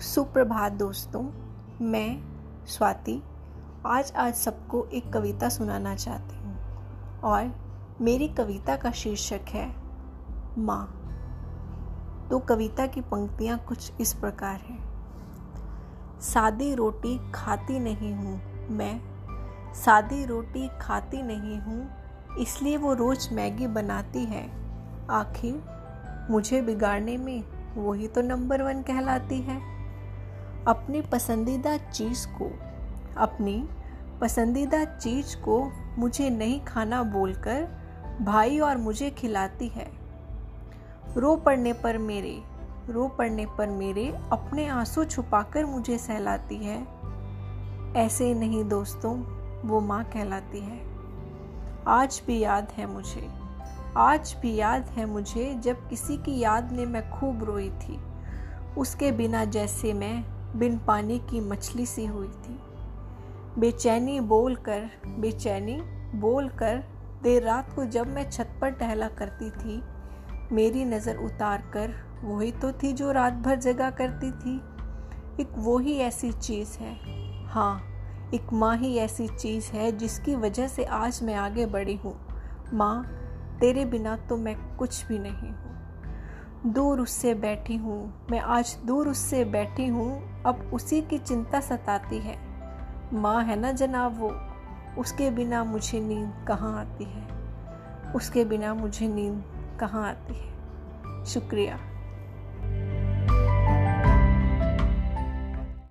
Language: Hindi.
सुप्रभात दोस्तों, मैं स्वाति आज आज सबको एक कविता सुनाना चाहती हूँ और मेरी कविता का शीर्षक है माँ। तो कविता की पंक्तियाँ कुछ इस प्रकार हैं। सादी रोटी खाती नहीं हूँ मैं, सादी रोटी खाती नहीं हूँ, इसलिए वो रोज़ मैगी बनाती है। आखिर मुझे बिगाड़ने में वही तो नंबर वन कहलाती है। अपनी पसंदीदा चीज़ को, अपनी पसंदीदा चीज़ को मुझे नहीं खाना बोलकर भाई और मुझे खिलाती है। रो पड़ने पर मेरे, रो पड़ने पर मेरे अपने आँसू छुपाकर मुझे सहलाती है। ऐसे नहीं दोस्तों, वो माँ कहलाती है। आज भी याद है मुझे। आज भी याद है मुझे जब किसी की याद में मैं खूब रोई थी। उसके बिना जैसे मैं बिन पानी की मछली सी हुई थी। बेचैनी बोल कर बेचैनी बोल कर देर रात को जब मैं छत पर टहला करती थी, मेरी नज़र उतार कर वही तो थी जो रात भर जगा करती थी। एक वो ही ऐसी चीज़ है। हाँ एक माँ ही ऐसी चीज़ है जिसकी वजह से आज मैं आगे बढ़ी हूँ। माँ तेरे बिना तो मैं कुछ भी नहीं हूँ। दूर उससे बैठी हूँ। मैं आज दूर उससे बैठी हूँ। अब उसी की चिंता सताती है। माँ है ना जनाब वो? उसके बिना मुझे नींद कहाँ आती है? उसके बिना मुझे नींद कहाँ आती है? शुक्रिया।